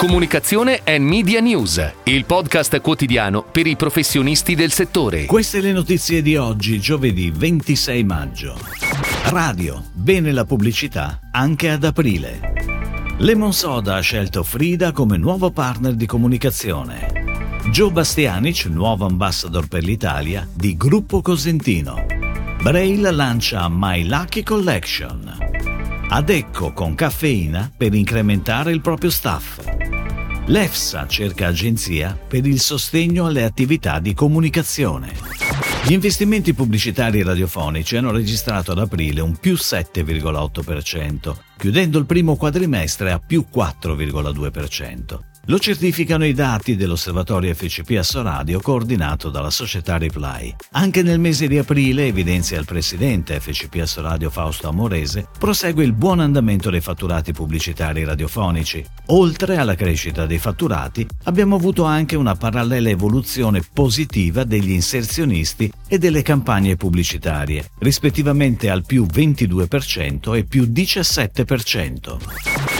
Comunicazione e Media News, il podcast quotidiano per i professionisti del settore. Queste le notizie di oggi, giovedì 26 maggio. Radio, bene la pubblicità anche ad aprile. Lemon Soda ha scelto Frida come nuovo partner di comunicazione. Joe Bastianic, nuovo ambassador per l'Italia di Gruppo Cosentino. Braille lancia My Lucky Collection. Adecco con caffeina per incrementare il proprio staff. L'EFSA cerca agenzia per il sostegno alle attività di comunicazione. Gli investimenti pubblicitari radiofonici hanno registrato ad aprile un più 7,8%, chiudendo il primo quadrimestre a più 4,2%. Lo certificano i dati dell'osservatorio FCP Assoradio coordinato dalla società Reply. Anche nel mese di aprile, evidenzia il presidente FCP Assoradio Fausto Amorese, prosegue il buon andamento dei fatturati pubblicitari radiofonici. Oltre alla crescita dei fatturati, abbiamo avuto anche una parallela evoluzione positiva degli inserzionisti e delle campagne pubblicitarie, rispettivamente al più 22% e più 17%.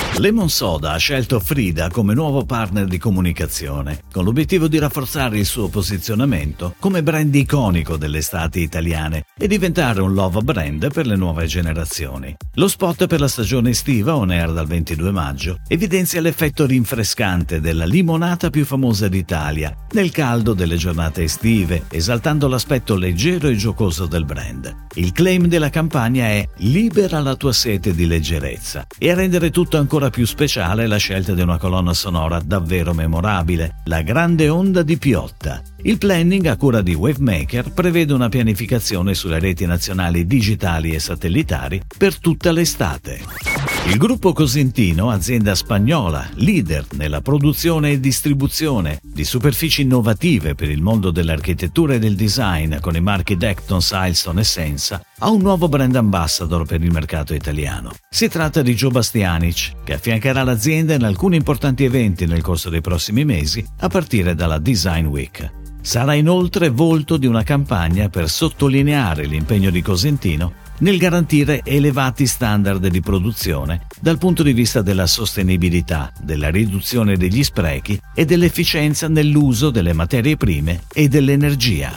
Lemon Soda ha scelto Frida come nuovo partner di comunicazione, con l'obiettivo di rafforzare il suo posizionamento come brand iconico delle estati italiane e diventare un love brand per le nuove generazioni. Lo spot per la stagione estiva, on air dal 22 maggio, evidenzia l'effetto rinfrescante della limonata più famosa d'Italia nel caldo delle giornate estive, esaltando l'aspetto leggero e giocoso del brand. Il claim della campagna è Libera la tua sete di leggerezza e a rendere tutto ancora ancora più speciale la scelta di una colonna sonora davvero memorabile, La grande onda di Piotta. Il planning a cura di Wavemaker prevede una pianificazione sulle reti nazionali digitali e satellitari per tutta l'estate. Il gruppo Cosentino, azienda spagnola, leader nella produzione e distribuzione di superfici innovative per il mondo dell'architettura e del design con i marchi Decton, Silestone e Sensa, ha un nuovo brand ambassador per il mercato italiano. Si tratta di Joe Bastianic, che affiancherà l'azienda in alcuni importanti eventi nel corso dei prossimi mesi, a partire dalla Design Week. Sarà inoltre volto di una campagna per sottolineare l'impegno di Cosentino nel garantire elevati standard di produzione dal punto di vista della sostenibilità, della riduzione degli sprechi e dell'efficienza nell'uso delle materie prime e dell'energia.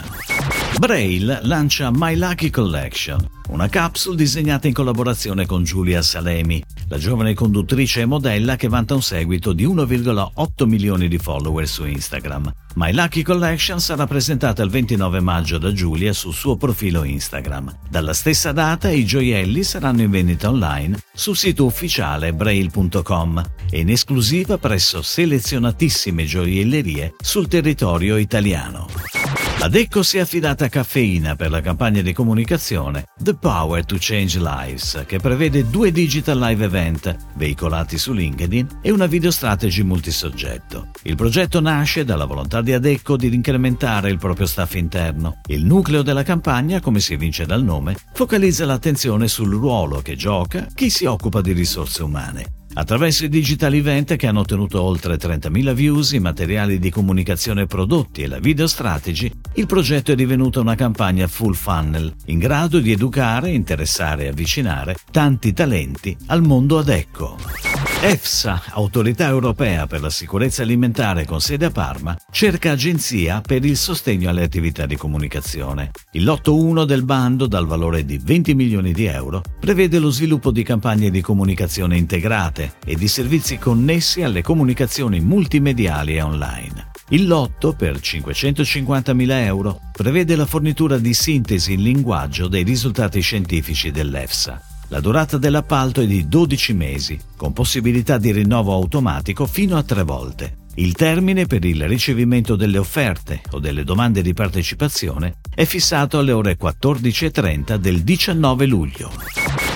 Braille lancia My Lucky Collection, una capsule disegnata in collaborazione con Giulia Salemi, la giovane conduttrice e modella che vanta un seguito di 1,8 milioni di follower su Instagram. My Lucky Collection sarà presentata il 29 maggio da Giulia sul suo profilo Instagram. Dalla stessa data i gioielli saranno in vendita online sul sito ufficiale braille.com e in esclusiva presso selezionatissime gioiellerie sul territorio italiano. Adecco si è affidata Caffeina per la campagna di comunicazione The Power to Change Lives, che prevede due digital live event veicolati su LinkedIn e una video strategy multisoggetto. Il progetto nasce dalla volontà di Adecco di incrementare il proprio staff interno. Il nucleo della campagna, come si evince dal nome, focalizza l'attenzione sul ruolo che gioca chi si occupa di risorse umane. Attraverso i digital event che hanno ottenuto oltre 30.000 views, i materiali di comunicazione prodotti e la video strategy, il progetto è divenuto una campagna full funnel, in grado di educare, interessare e avvicinare tanti talenti al mondo ad ecco. EFSA, Autorità Europea per la Sicurezza Alimentare con sede a Parma, cerca agenzia per il sostegno alle attività di comunicazione. Il lotto 1 del bando, dal valore di 20 milioni di euro, prevede lo sviluppo di campagne di comunicazione integrate e di servizi connessi alle comunicazioni multimediali e online. Il lotto, per 550.000 euro, prevede la fornitura di sintesi in linguaggio dei risultati scientifici dell'EFSA. La durata dell'appalto è di 12 mesi, con possibilità di rinnovo automatico fino a tre volte. Il termine per il ricevimento delle offerte o delle domande di partecipazione è fissato alle ore 14.30 del 19 luglio.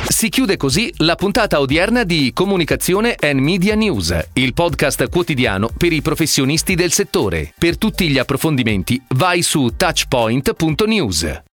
Si chiude così la puntata odierna di Comunicazione and Media News, il podcast quotidiano per i professionisti del settore. Per tutti gli approfondimenti vai su touchpoint.news.